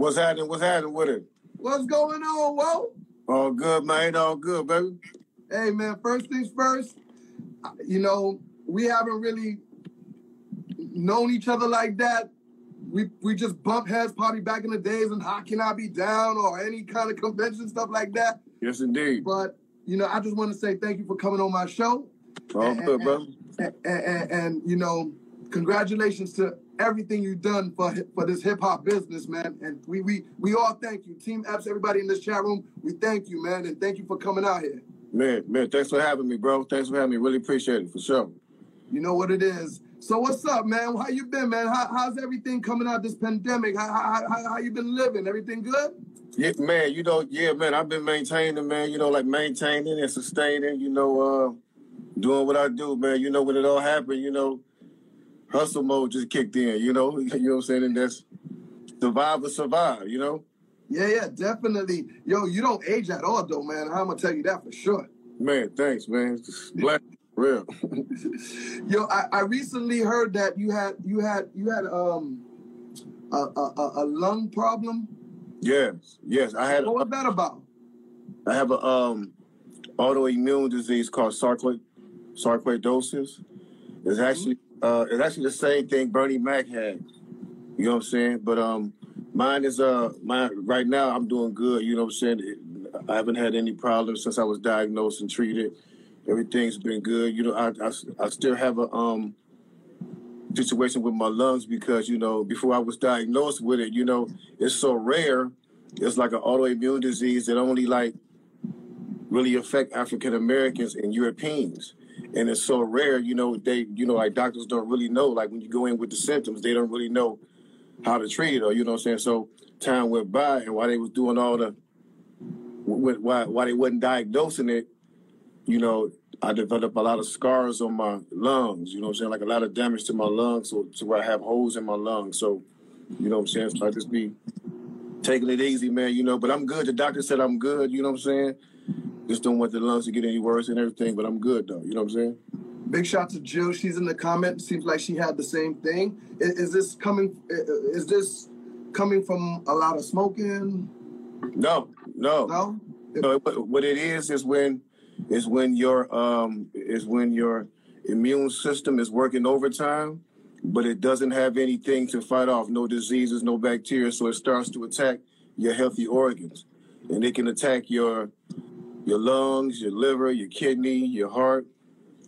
What's happening? What's happening with it? What's going on, whoa? All good, man. All good, baby. Hey, man, first things first, you know, we haven't really known each other like that. We we just bump heads probably back in the days and how can I be down or any kind of convention stuff like that. Yes, indeed. But you know, I just want to say thank you for coming on my show. All and, good, brother. And, and, and, you know, congratulations to everything you've done for for this hip hop business, man. And we we we all thank you, Team Epps, everybody in this chat room. We thank you, man, and thank you for coming out here. Man, man, thanks for having me, bro. Thanks for having me. Really appreciate it for sure. You know what it is. So what's up, man? How you been, man? How, how's everything coming out this pandemic? How, how, how, how you been living? Everything good? Yeah, man. You know, yeah, man. I've been maintaining, man. You know, like maintaining and sustaining. You know, uh, doing what I do, man. You know, when it all happened, you know, hustle mode just kicked in. You know, you know what I'm saying? And that's survive or survive. You know. Yeah, yeah, definitely. Yo, you don't age at all, though, man. I'm gonna tell you that for sure. Man, thanks, man. Black real. Yo, I, I recently heard that you had you had you had um a a, a lung problem. Yes, yes, I had. What was that about? I have a um autoimmune disease called sarcoid sarcoidosis. It's mm-hmm. actually uh it's actually the same thing Bernie Mac had. You know what I'm saying? But um mine is uh mine right now I'm doing good, you know what I'm saying? I haven't had any problems since I was diagnosed and treated everything's been good. You know, I, I, I still have a um situation with my lungs because you know before I was diagnosed with it, you know, it's so rare. It's like an autoimmune disease that only like really affect African Americans and Europeans. And it's so rare, you know, they, you know, like doctors don't really know. Like when you go in with the symptoms, they don't really know how to treat it or, you know what I'm saying? So time went by and while they was doing all the, why, why they wasn't diagnosing it, you know, I developed a lot of scars on my lungs, you know what I'm saying? Like a lot of damage to my lungs so, to where I have holes in my lungs. So, you know what I'm saying? So I just be taking it easy, man, you know. But I'm good. The doctor said I'm good, you know what I'm saying? Just don't want the lungs to get any worse and everything, but I'm good though, you know what I'm saying? Big shout to Jill. She's in the comment. Seems like she had the same thing. Is, is this coming? Is this coming from a lot of smoking? No, no, no. No. What it is is when is when your um is when your immune system is working overtime, but it doesn't have anything to fight off, no diseases, no bacteria, so it starts to attack your healthy organs. And it can attack your your lungs, your liver, your kidney, your heart.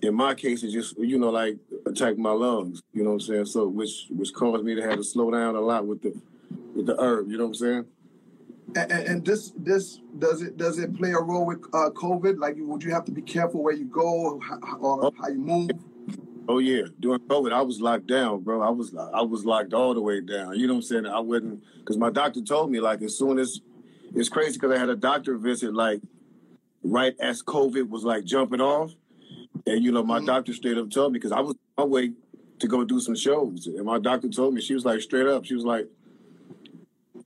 In my case, it just you know like attack my lungs. You know what I'm saying? So which which caused me to have to slow down a lot with the with the herb. You know what I'm saying? And, and, this this does it does it play a role with uh, COVID? Like, you, would you have to be careful where you go or, or oh. how you move? Oh yeah, during COVID, I was locked down, bro. I was I was locked all the way down. You know what I'm saying? I wouldn't because my doctor told me like as soon as it's crazy because I had a doctor visit like right as COVID was like jumping off, and you know my mm-hmm. doctor straight up told me because I was on my way to go do some shows, and my doctor told me she was like straight up, she was like,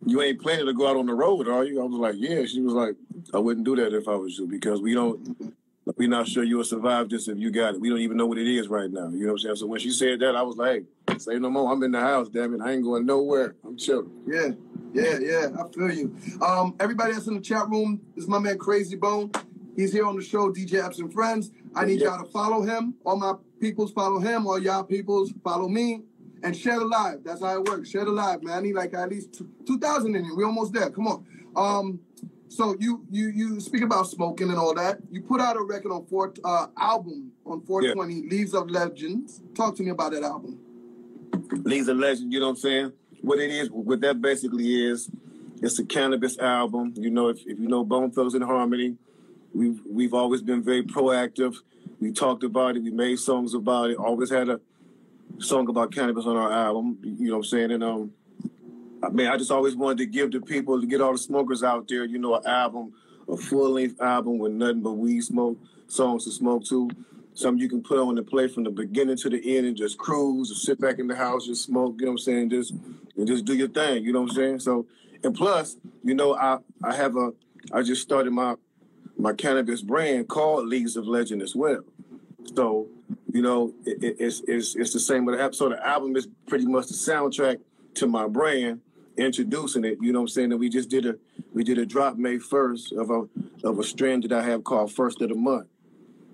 you ain't planning to go out on the road, are you? I was like, yeah. She was like, I wouldn't do that if I was you because we don't, we're not sure you'll survive this if you got it. We don't even know what it is right now. You know what I'm saying? So when she said that, I was like, hey, say no more. I'm in the house, damn it. I ain't going nowhere. I'm chilling. Yeah, yeah, yeah. I feel you. Um, everybody that's in the chat room, is my man Krayzie Bone. He's here on the show, DJ Epps and Friends. I need yeah. y'all to follow him. All my peoples follow him. All y'all peoples follow me and share the live. That's how it works. Share the live, man. I need like at least two thousand in here. We almost there. Come on. Um, so you you you speak about smoking and all that. You put out a record on four uh album on 420, yeah. Leaves of Legends. Talk to me about that album. Leaves of Legends. You know what I'm saying? What it is, what that basically is, it's a cannabis album. You know, if, if you know Bone Thugs-n-Harmony, we've we've always been very proactive. We talked about it. We made songs about it. Always had a song about cannabis on our album. You know what I'm saying? And um, I mean, I just always wanted to give the people to get all the smokers out there, you know, an album, a full length album with nothing but weed smoke, songs to smoke to. Something you can put on and play from the beginning to the end and just cruise or sit back in the house, just smoke, you know what I'm saying? Just and just do your thing, you know what I'm saying? So and plus, you know, I I have a I just started my my cannabis brand called Leaves of Legend as well. So you know, it, it's, it's, it's the same with the. So the album is pretty much the soundtrack to my brand. introducing it. You know what I'm saying? And we just did a we did a drop May first of a of a strand that I have called First of the Month.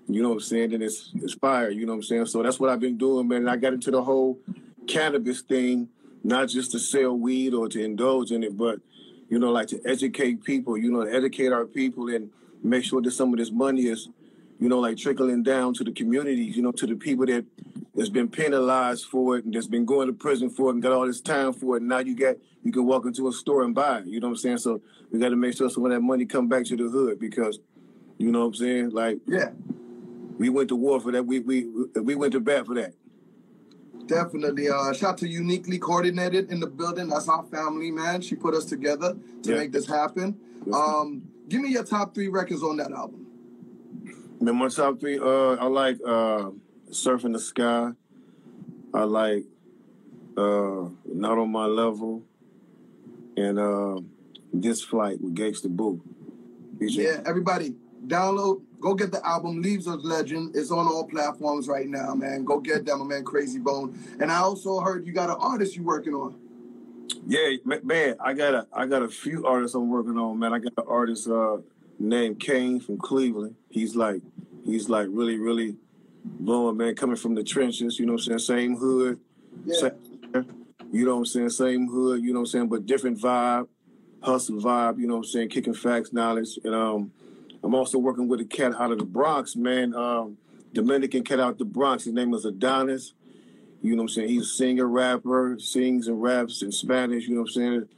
You know what I'm saying? And it's it's fire. You know what I'm saying? So that's what I've been doing, man. And I got into the whole cannabis thing, not just to sell weed or to indulge in it, but you know, like to educate people. You know, educate our people and make sure that some of this money is, you know, like trickling down to the communities. You know, to the people that that's been penalized for it and that's been going to prison for it and got all this time for it. And now you got you can walk into a store and buy it. You know what I'm saying? So we got to make sure some of that money come back to the hood because, you know what I'm saying? Like, yeah, we went to war for that. We we we went to bat for that. Definitely. Uh, shout to Uniquely Coordinated in the building. That's our family, man. She put us together to yeah. make this happen. Um, give me your top three records on that album. Man, my top three, uh, I like uh, Surfing the Sky. I like uh, Not on My Level. And uh, This Flight with Gangsta Boo. Yeah, everybody, download Go get the album Leaves of Legend. It's on all platforms right now, man. Go get them, my man Krayzie Bone. And I also heard you got an artist you working on. Yeah, man, I got a I got a few artists I'm working on, man. I got an artist uh, named Kane from Cleveland. He's like he's like really, really blowing, man, coming from the trenches, you know what I'm saying? Same hood. Yeah. Same, you know what I'm saying? Same hood, you know what I'm saying, but different vibe, hustle vibe, you know what I'm saying, kicking facts, knowledge. And um I'm also working with a cat out of the Bronx, man. Um, Dominican cat out the Bronx. His name is Adonis. You know what I'm saying? He's a singer, rapper, sings and raps in Spanish. You know what I'm saying?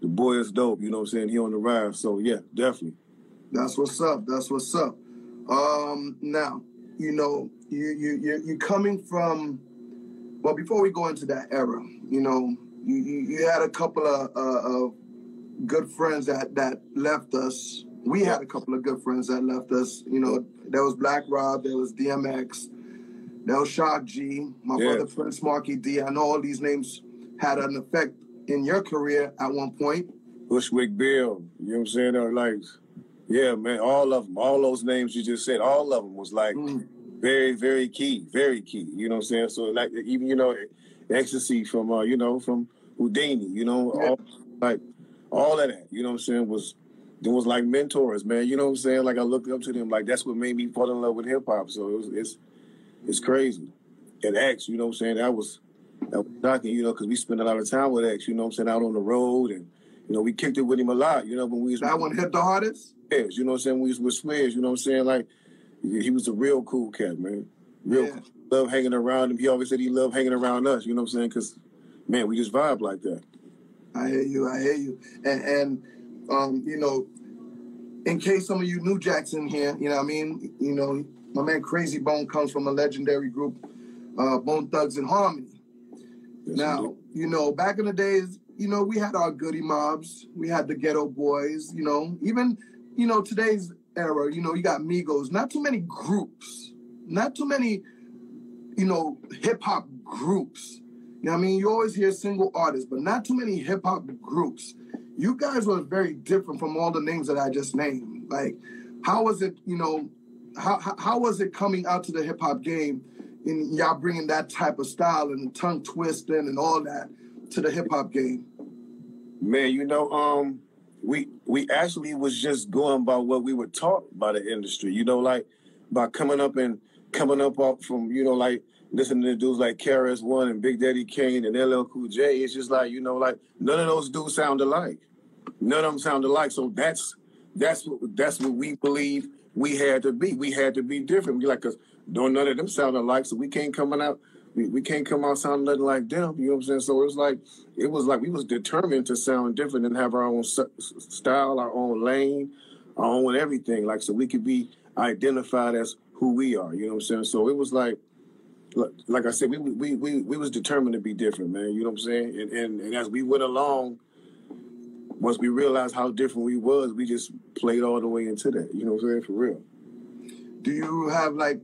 The boy is dope. You know what I'm saying? He on the rise. So yeah, definitely. That's what's up. That's what's up. Um, now, you know, you you you you coming from. Well, before we go into that era, you know, you you, you had a couple of, uh, of good friends that that left us we had a couple of good friends that left us. You know, there was Black Rob, there was DMX, there was Shock G, my yeah. brother Prince Markie Dee. I know all these names had an effect in your career at one point. Bushwick Bill, you know what I'm saying? Or like, yeah, man, all of them, all those names you just said, all of them was like mm. very, very key, very key. You know what I'm saying? So like even you know, ecstasy from uh, you know from Whodini, you know, yeah. all, like all of that. You know what I'm saying was it was like mentors, man. You know what I'm saying? Like I looked up to them. Like that's what made me fall in love with hip hop. So it was, it's it's crazy. And X, you know what I'm saying? That was that was shocking, you know, because we spent a lot of time with X. You know what I'm saying? Out on the road, and you know we kicked it with him a lot. You know when we was that one hit the hardest. Yes, you know what I'm saying? We was with Swizz. You know what I'm saying? Like he was a real cool cat, man. Real yeah. cool. love hanging around him. He always said he loved hanging around us. You know what I'm saying? Because man, we just vibe like that. I hear you. I hear you. And and um, you know, in case some of you new Jackson here, you know what I mean? You know, my man Krayzie Bone comes from a legendary group, uh, Bone Thugs-n-Harmony. Yes, now, you know, back in the days, you know, we had our Goodie Mobs, we had the Geto Boys, you know, even, you know, today's era, you know, you got Migos, not too many groups, not too many, you know, hip hop groups. You know I mean? You always hear single artists, but not too many hip hop groups you guys were very different from all the names that I just named. Like, how was it, you know, how, how was it coming out to the hip hop game and y'all bringing that type of style and tongue twisting and all that to the hip hop game? Man, you know, um, we we actually was just going by what we were taught by the industry. You know, like by coming up and coming up off from you know like listening to dudes like KRS One and Big Daddy Kane and LL Cool J. It's just like you know like none of those dudes sound alike. None of them sound alike. So that's that's what that's what we believe we had to be. We had to be different. We like, cause don't none of them sound alike, so we can't come out. We, we can't come out sounding nothing like them. You know what I'm saying? So it was like it was like we was determined to sound different and have our own style, our own lane, our own everything. Like so we could be identified as who we are. You know what I'm saying? So it was like like I said, we we we we was determined to be different, man. You know what I'm saying? And and, and as we went along, once we realized how different we was, we just played all the way into that. You know what I'm saying? For real. Do you have like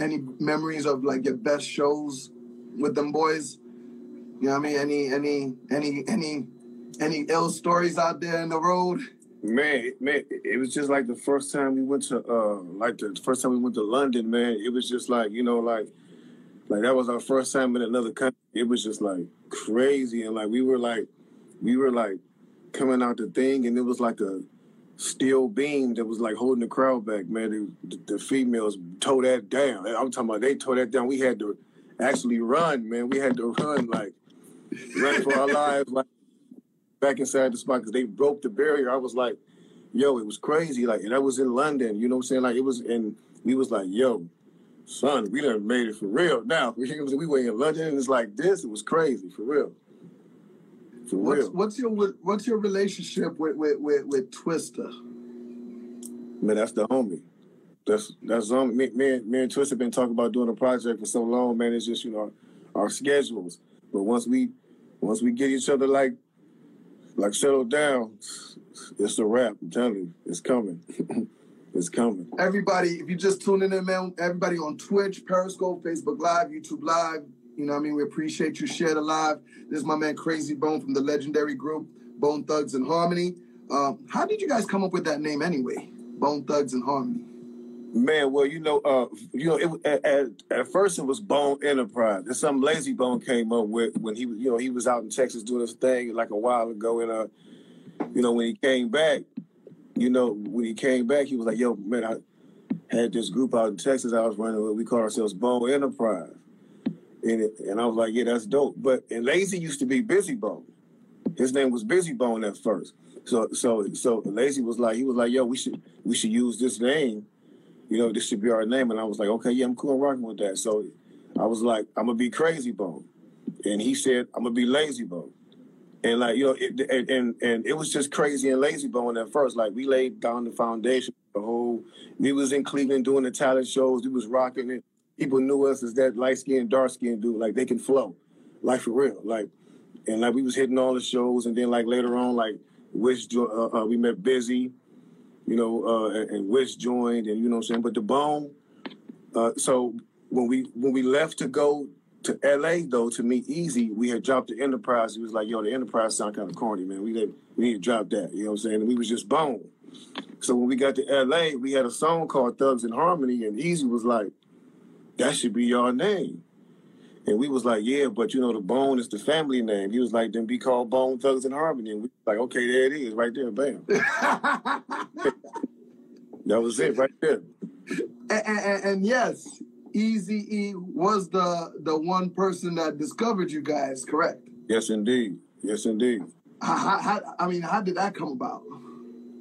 any memories of like your best shows with them boys? You know what I mean? Any any any any any ill stories out there in the road? Man, man, it was just like the first time we went to uh like the first time we went to London, man. It was just like, you know, like like that was our first time in another country. It was just like crazy and like we were like we were like coming out the thing, and it was like a steel beam that was like holding the crowd back. Man, the, the females tore that down. I'm talking about they tore that down. We had to actually run, man. We had to run like run for our lives, like back inside the spot because they broke the barrier. I was like, yo, it was crazy. Like, and I was in London, you know what I'm saying? Like, it was, and we was like, yo, son, we done made it for real now. We were in London and it's like this. It was crazy, for real. For what's, real. What's your what's your relationship with with with, with Twista? Man, that's the homie. That's that's um me, me, me and Twista been talking about doing a project for so long, man. It's just you know our schedules. But once we once we get each other like like settled down, it's a wrap. I'm telling you, it's coming. it's coming. Everybody, if you just tuning in, man, everybody on Twitch, Periscope, Facebook Live, YouTube Live, you know what I mean? We appreciate you. Share the live. This is my man Krayzie Bone from the legendary group Bone Thugs and Harmony. Um, how did you guys come up with that name anyway? Bone Thugs and Harmony. Man, well, you know, uh, you know, it, at, at first it was Bone Enterprise. There's some Layzie Bone came up with when he was, you know, he was out in Texas doing his thing like a while ago, and uh, you know, when he came back, you know, when he came back, he was like, "Yo, man, I had this group out in Texas I was running with. We call ourselves Bone Enterprise." And, it, and I was like, yeah, that's dope. But and Layzie used to be Bizzy Bone. His name was Bizzy Bone at first. So so so Layzie was like, he was like, yo, we should we should use this name. You know, this should be our name. And I was like, okay, yeah, I'm cool rocking with that. So I was like, I'm gonna be Krayzie Bone. And he said, I'm gonna be Layzie Bone. And like, you know, it, and, and and it was just Krayzie and Layzie Bone at first. Like we laid down the foundation, the whole we was in Cleveland doing the talent shows, we was rocking it people knew us as that light skinned, dark skinned dude. Like they can flow, like for real. Like, and like we was hitting all the shows, and then like later on, like Wish, uh, uh, we met Bizzy, you know, uh, and, and Wish joined, and you know what I'm saying. But the Bone, uh, so when we when we left to go to LA though to meet Eazy, we had dropped the Enterprise. He was like, "Yo, the Enterprise sound kind of corny, man. We need, we need to drop that." You know what I'm saying? And we was just Bone. So when we got to LA, we had a song called Thugs in Harmony, and Eazy was like, that should be your name. And we was like, yeah, but you know, the Bone is the family name. He was like, then be called Bone Thugs and Harmony. And we like, okay, there it is, right there, bam. that was it, right there. And, and, and yes, Easy E was the the one person that discovered you guys, correct? Yes, indeed. Yes, indeed. How, how, I mean, how did that come about?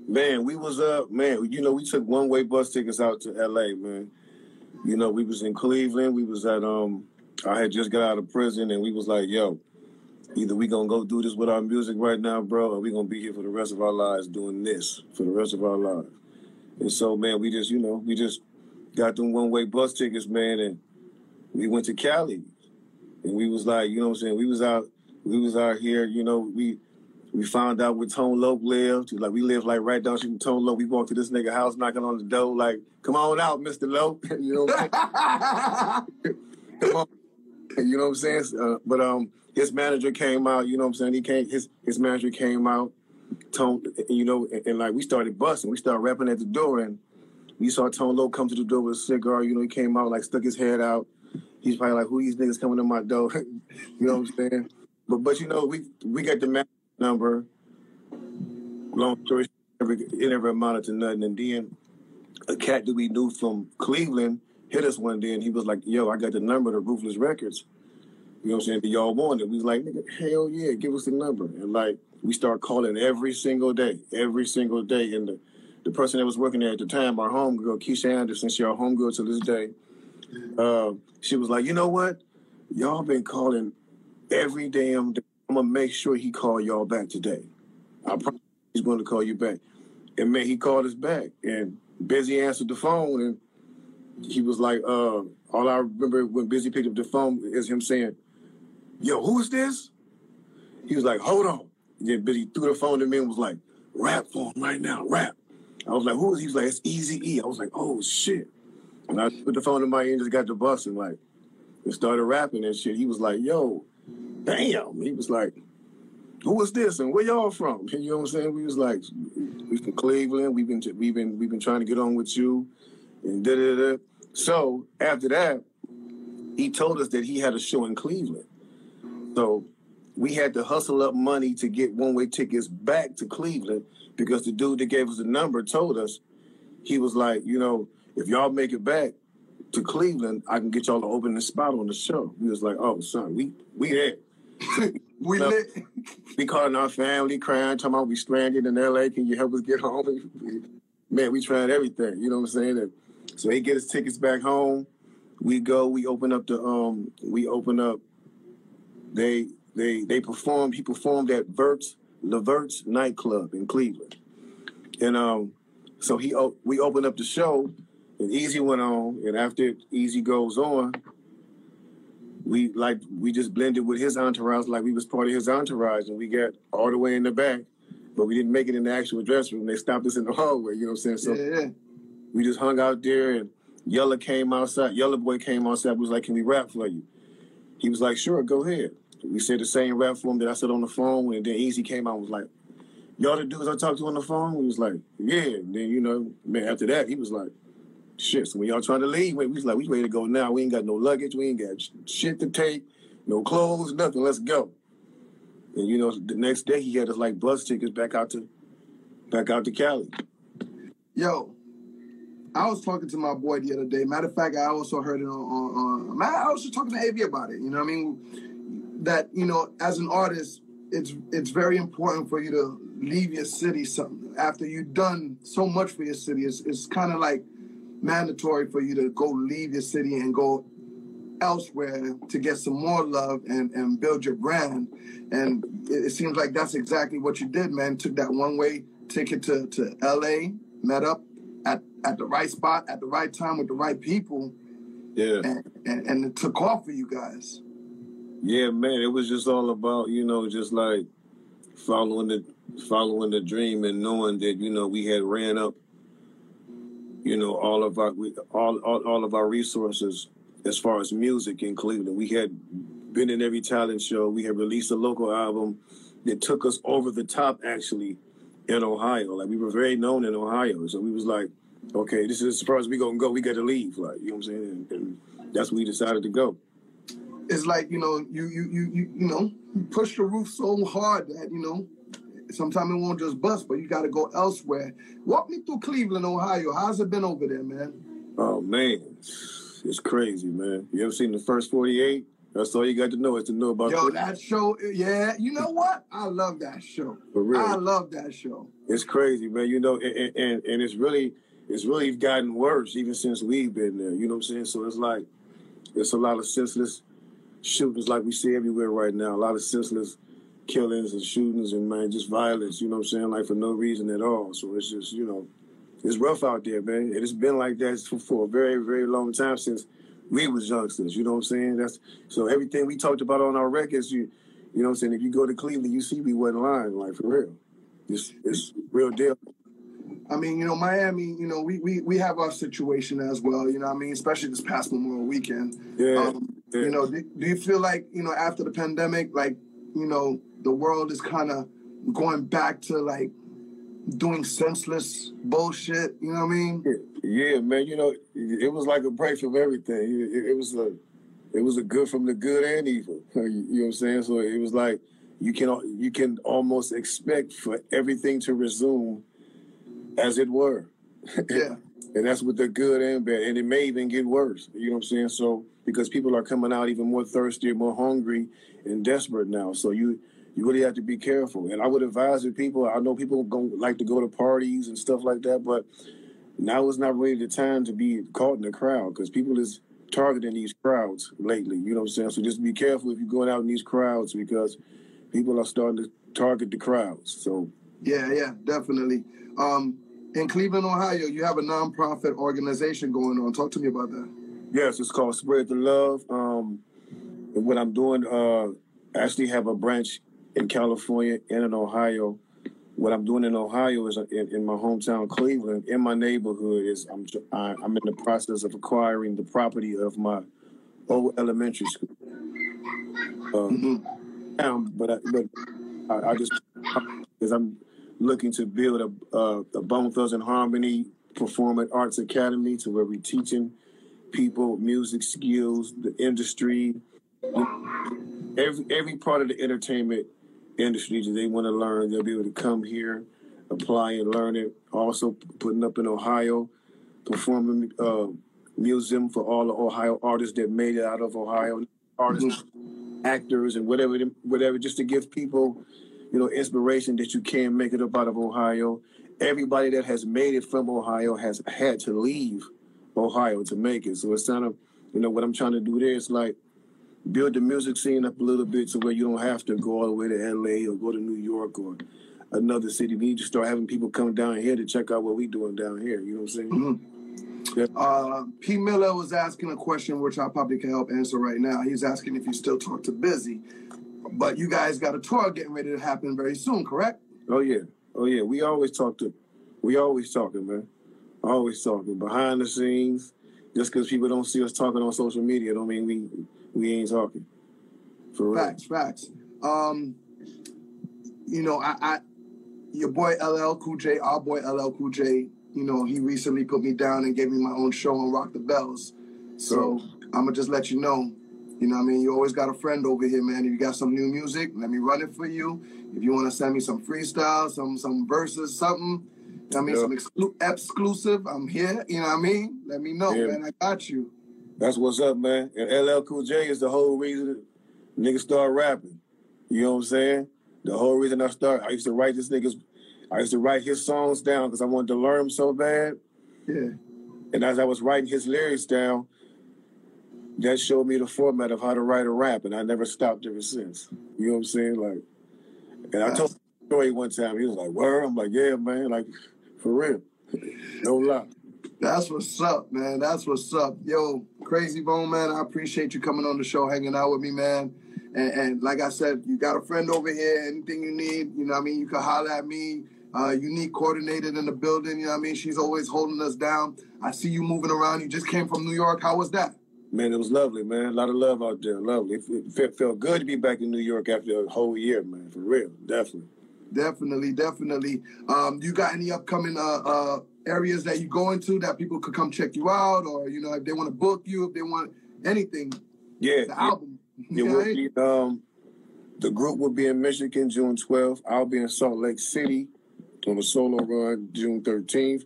Man, we was uh man, you know, we took one way bus tickets out to LA, man you know, we was in Cleveland. We was at um, I had just got out of prison, and we was like, yo, either we gonna go do this with our music right now, bro, or we gonna be here for the rest of our lives doing this for the rest of our lives. And so, man, we just, you know, we just got them one way bus tickets, man, and we went to Cali, and we was like, you know, what I'm saying, we was out, we was out here, you know, we we found out where Tone Loc lived. Like we lived like right down from Tone Loc. We walked to this nigga house, knocking on the door, like, "Come on out, Mister Loc." you know, what I'm saying? come on. You know what I'm saying? Uh, but um, his manager came out. You know what I'm saying? He came. His his manager came out. Tone, you know, and, and like we started busting. We started rapping at the door, and we saw Tone Loc come to the door with a cigar. You know, he came out like stuck his head out. He's probably like, "Who these niggas coming to my door?" you know what I'm saying? But but you know, we we got the man number. Long story it never amounted to nothing. And then a cat that we knew from Cleveland hit us one day and he was like, yo, I got the number to Ruthless Records. You know what I'm saying? Y'all want it? We was like, nigga, hell yeah, give us the number. And like, we start calling every single day, every single day. And the, the person that was working there at the time, our homegirl, Keisha Anderson, she our homegirl to this day, uh, she was like, you know what? Y'all been calling every damn day I'm gonna make sure he call y'all back today. I promise he's to call you back. And man, he called us back, and Bizzy answered the phone, and he was like, uh, all I remember when Bizzy picked up the phone is him saying, "Yo, who is this?" He was like, "Hold on." And then Bizzy threw the phone to me and was like, "Rap for him right now, rap." I was like, "Who is?" He was like, "It's Easy E." I was like, "Oh shit!" And I put the phone in my ear and just got the bus and like, and started rapping and shit. He was like, "Yo." Damn. He was like, who was this and where y'all from? You know what I'm saying? We was like, we from Cleveland. We've been we've been we've been trying to get on with you, and da da da. So after that, he told us that he had a show in Cleveland. So we had to hustle up money to get one way tickets back to Cleveland because the dude that gave us the number told us he was like, you know, if y'all make it back to Cleveland, I can get y'all to open the spot on the show. We was like, oh son, we we there. we lit. we calling our family, crying, talking about we stranded in LA. Can you help us get home? Man, we tried everything. You know what I'm saying? And so he get his tickets back home. We go. We open up the um. We open up. They they they performed. He performed at Verts Levert's nightclub in Cleveland, and um. So he we opened up the show, and Eazy went on, and after Eazy goes on, we like we just blended with his entourage like we was part of his entourage, and we got all the way in the back, but we didn't make it in the actual dressing room. They stopped us in the hallway. You know what I'm saying? So yeah. we just hung out there, and Yella came outside. Yella boy came outside. Was like, "Can we rap for you?" He was like, "Sure, go ahead." We said the same rap for him that I said on the phone, and then Eazy came out and was like, "Y'all the dudes I talked to on the phone?" He was like, "Yeah." And then you know, man, after that, he was like Shit, so when y'all trying to leave, we was like, we ready to go now. We ain't got no luggage. We ain't got shit to take, no clothes, nothing. Let's go. And you know, the next day he had us like bus tickets back out to back out to Cali. Yo, I was talking to my boy the other day. Matter of fact, I also heard it on, on, on I was just talking to AV about it. You know what I mean? That, you know, as an artist, it's it's very important for you to leave your city something after you've done so much for your city. It's it's kind of like mandatory for you to go leave your city and go elsewhere to get some more love and, and build your brand. And it, it seems like that's exactly what you did, man. Took that one way ticket to, to LA, met up at, at the right spot at the right time with the right people. Yeah. And, and, and it took off for you guys. Yeah, man. It was just all about, you know, just like following the following the dream and knowing that, you know, we had ran up you know, all of our we, all, all all of our resources as far as music in Cleveland. We had been in every talent show. We had released a local album that took us over the top actually in Ohio. Like we were very known in Ohio. So we was like, okay, this is as far as we gonna go. We got to leave. Like you know what I'm saying? And, and that's when we decided to go. It's like you know, you you you you you know, you push the roof so hard that you know sometimes it won't just bust, but you got to go elsewhere. Walk me through Cleveland, Ohio. How's it been over there, man? Oh man, it's crazy, man. You ever seen the first forty eight? That's all you got to know is to know about. Yo, that show, yeah. You know what? I love that show. For real, I love that show. It's crazy, man. You know, and, and and it's really it's really gotten worse even since we've been there. You know what I'm saying? So it's like it's a lot of senseless shootings like we see everywhere right now. A lot of senseless killings and shootings and man, just violence, you know what I'm saying? Like for no reason at all. So it's just, you know, it's rough out there, man. And it's been like that for, for a very, very long time since we was youngsters, you know what I'm saying? That's so everything we talked about on our records, you you know what I'm saying? If you go to Cleveland, you see we wasn't lying, like for real. It's it's real deal. I mean, you know, Miami, you know, we we we have our situation as well, you know I mean, especially this past Memorial weekend. Yeah. Um, yeah. You know, do, do you feel like, you know, after the pandemic, like, you know, the world is kind of going back to like doing senseless bullshit. You know what I mean? Yeah, man. You know, it was like a break from everything. It, it was a, it was a good from the good and evil. You know what I'm saying? So it was like you can you can almost expect for everything to resume as it were. Yeah. and that's with the good and bad. And it may even get worse. You know what I'm saying? So because people are coming out even more thirsty, more hungry, and desperate now. So you you really have to be careful. And I would advise the people. I know people going like to go to parties and stuff like that, but now is not really the time to be caught in the crowd because people is targeting these crowds lately. You know what I'm saying? So just be careful if you're going out in these crowds because people are starting to target the crowds. So yeah, yeah, definitely. Um, in Cleveland, Ohio, you have a nonprofit organization going on. Talk to me about that. Yes, it's called Spread the Love. Um, and what I'm doing, uh, I actually have a branch in California and in Ohio. What I'm doing in Ohio is in, in my hometown, Cleveland, in my neighborhood, is I'm I'm in the process of acquiring the property of my old elementary school. Um, mm-hmm. but I, but I, I just because I'm looking to build a, a, a Bone Thugs and Harmony Performing Arts Academy to where we're teaching people music skills, the industry, every every part of the entertainment industry that they want to learn, they'll be able to come here, apply and learn it. Also putting up in Ohio, performing uh, museum for all the Ohio artists that made it out of Ohio, artists, actors, and whatever, whatever, just to give people, you know, inspiration that you can make it up out of Ohio. Everybody that has made it from Ohio has had to leave Ohio to make it. So it's kind of, you know, what I'm trying to do there is like build the music scene up a little bit so where you don't have to go all the way to LA or go to New York or another city. We need to start having people come down here to check out what we're doing down here. You know what I'm saying? Mm-hmm. Yeah. Uh, P. Miller was asking a question which I probably can help answer right now. He's asking if you still talk to Bizzy, but you guys got a tour getting ready to happen very soon, correct? Oh yeah, oh yeah. We always talk to, we always talking, man. Always talking behind the scenes. Just because people don't see us talking on social media, don't mean we we ain't talking. For real. Facts, facts. Um, you know, I, I your boy LL Cool J, our boy LL Cool J, you know, he recently put me down and gave me my own show on Rock the Bells. So I'm gonna just let you know, you know I mean? You always got a friend over here, man. If you got some new music, let me run it for you. If you wanna send me some freestyle, some some verses, something, I mean, some exclu- exclusive, I'm here, you know what I mean? Let me know, yeah. man. I got you. That's what's up, man. And LL Cool J is the whole reason niggas start rapping. You know what I'm saying? The whole reason I start, I used to write this niggas I used to write his songs down because I wanted to learn them so bad. Yeah. And as I was writing his lyrics down, that showed me the format of how to write a rap, and I never stopped ever since. You know what I'm saying? Like, and I told a story one time. He was like, "Where?" I'm like, "Yeah, man. Like, for real, no lie." That's what's up, man. That's what's up. Yo, Krayzie Bone, man, I appreciate you coming on the show, hanging out with me, man. And, and, like I said, you got a friend over here. Anything you need, you know I mean? You can holler at me uh, unique coordinated in the building. You know what I mean? She's always holding us down. I see you moving around. You just came from New York. How was that? Man, it was lovely, man. A lot of love out there. Lovely. It felt good to be back in New York after a whole year, man. For real, definitely. Definitely, definitely. Um, you got any upcoming uh, uh, areas that you go into that people could come check you out, or you know, if they want to book you, if they want anything? Yeah, the album. It will be, um, the group will be in Michigan June 12th. I'll be in Salt Lake City on a solo run June 13th.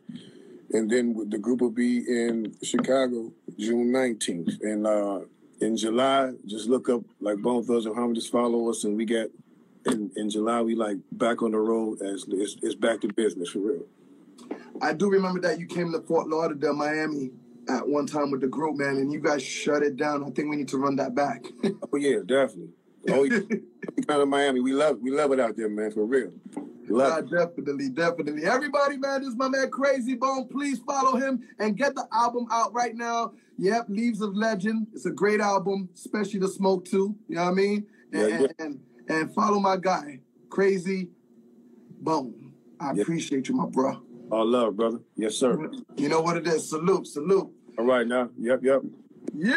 And then the group will be in Chicago June 19th. And uh, in July, just look up like Bone Thugs and Harmony, just follow us. And we get in, in July, we like back on the road as it's, it's back to business for real. I do remember that you came to Fort Lauderdale, Miami at one time with the group, man, and you guys shut it down. I think we need to run that back. oh yeah, definitely. Oh yeah. kind of Miami. We love we love it out there, man, for real. Uh, definitely, definitely. Everybody, man, this is my man Krayzie Bone. Please follow him and get the album out right now. Yep, Leaves of Legend. It's a great album, especially the smoke too. You know what I mean? And yeah, yeah. and, and, follow my guy, Krayzie Bone. I yeah. appreciate you, my bro. All love, brother. Yes, sir. You know what it is. Salute, salute. All right now. Yep, yep. Yeah.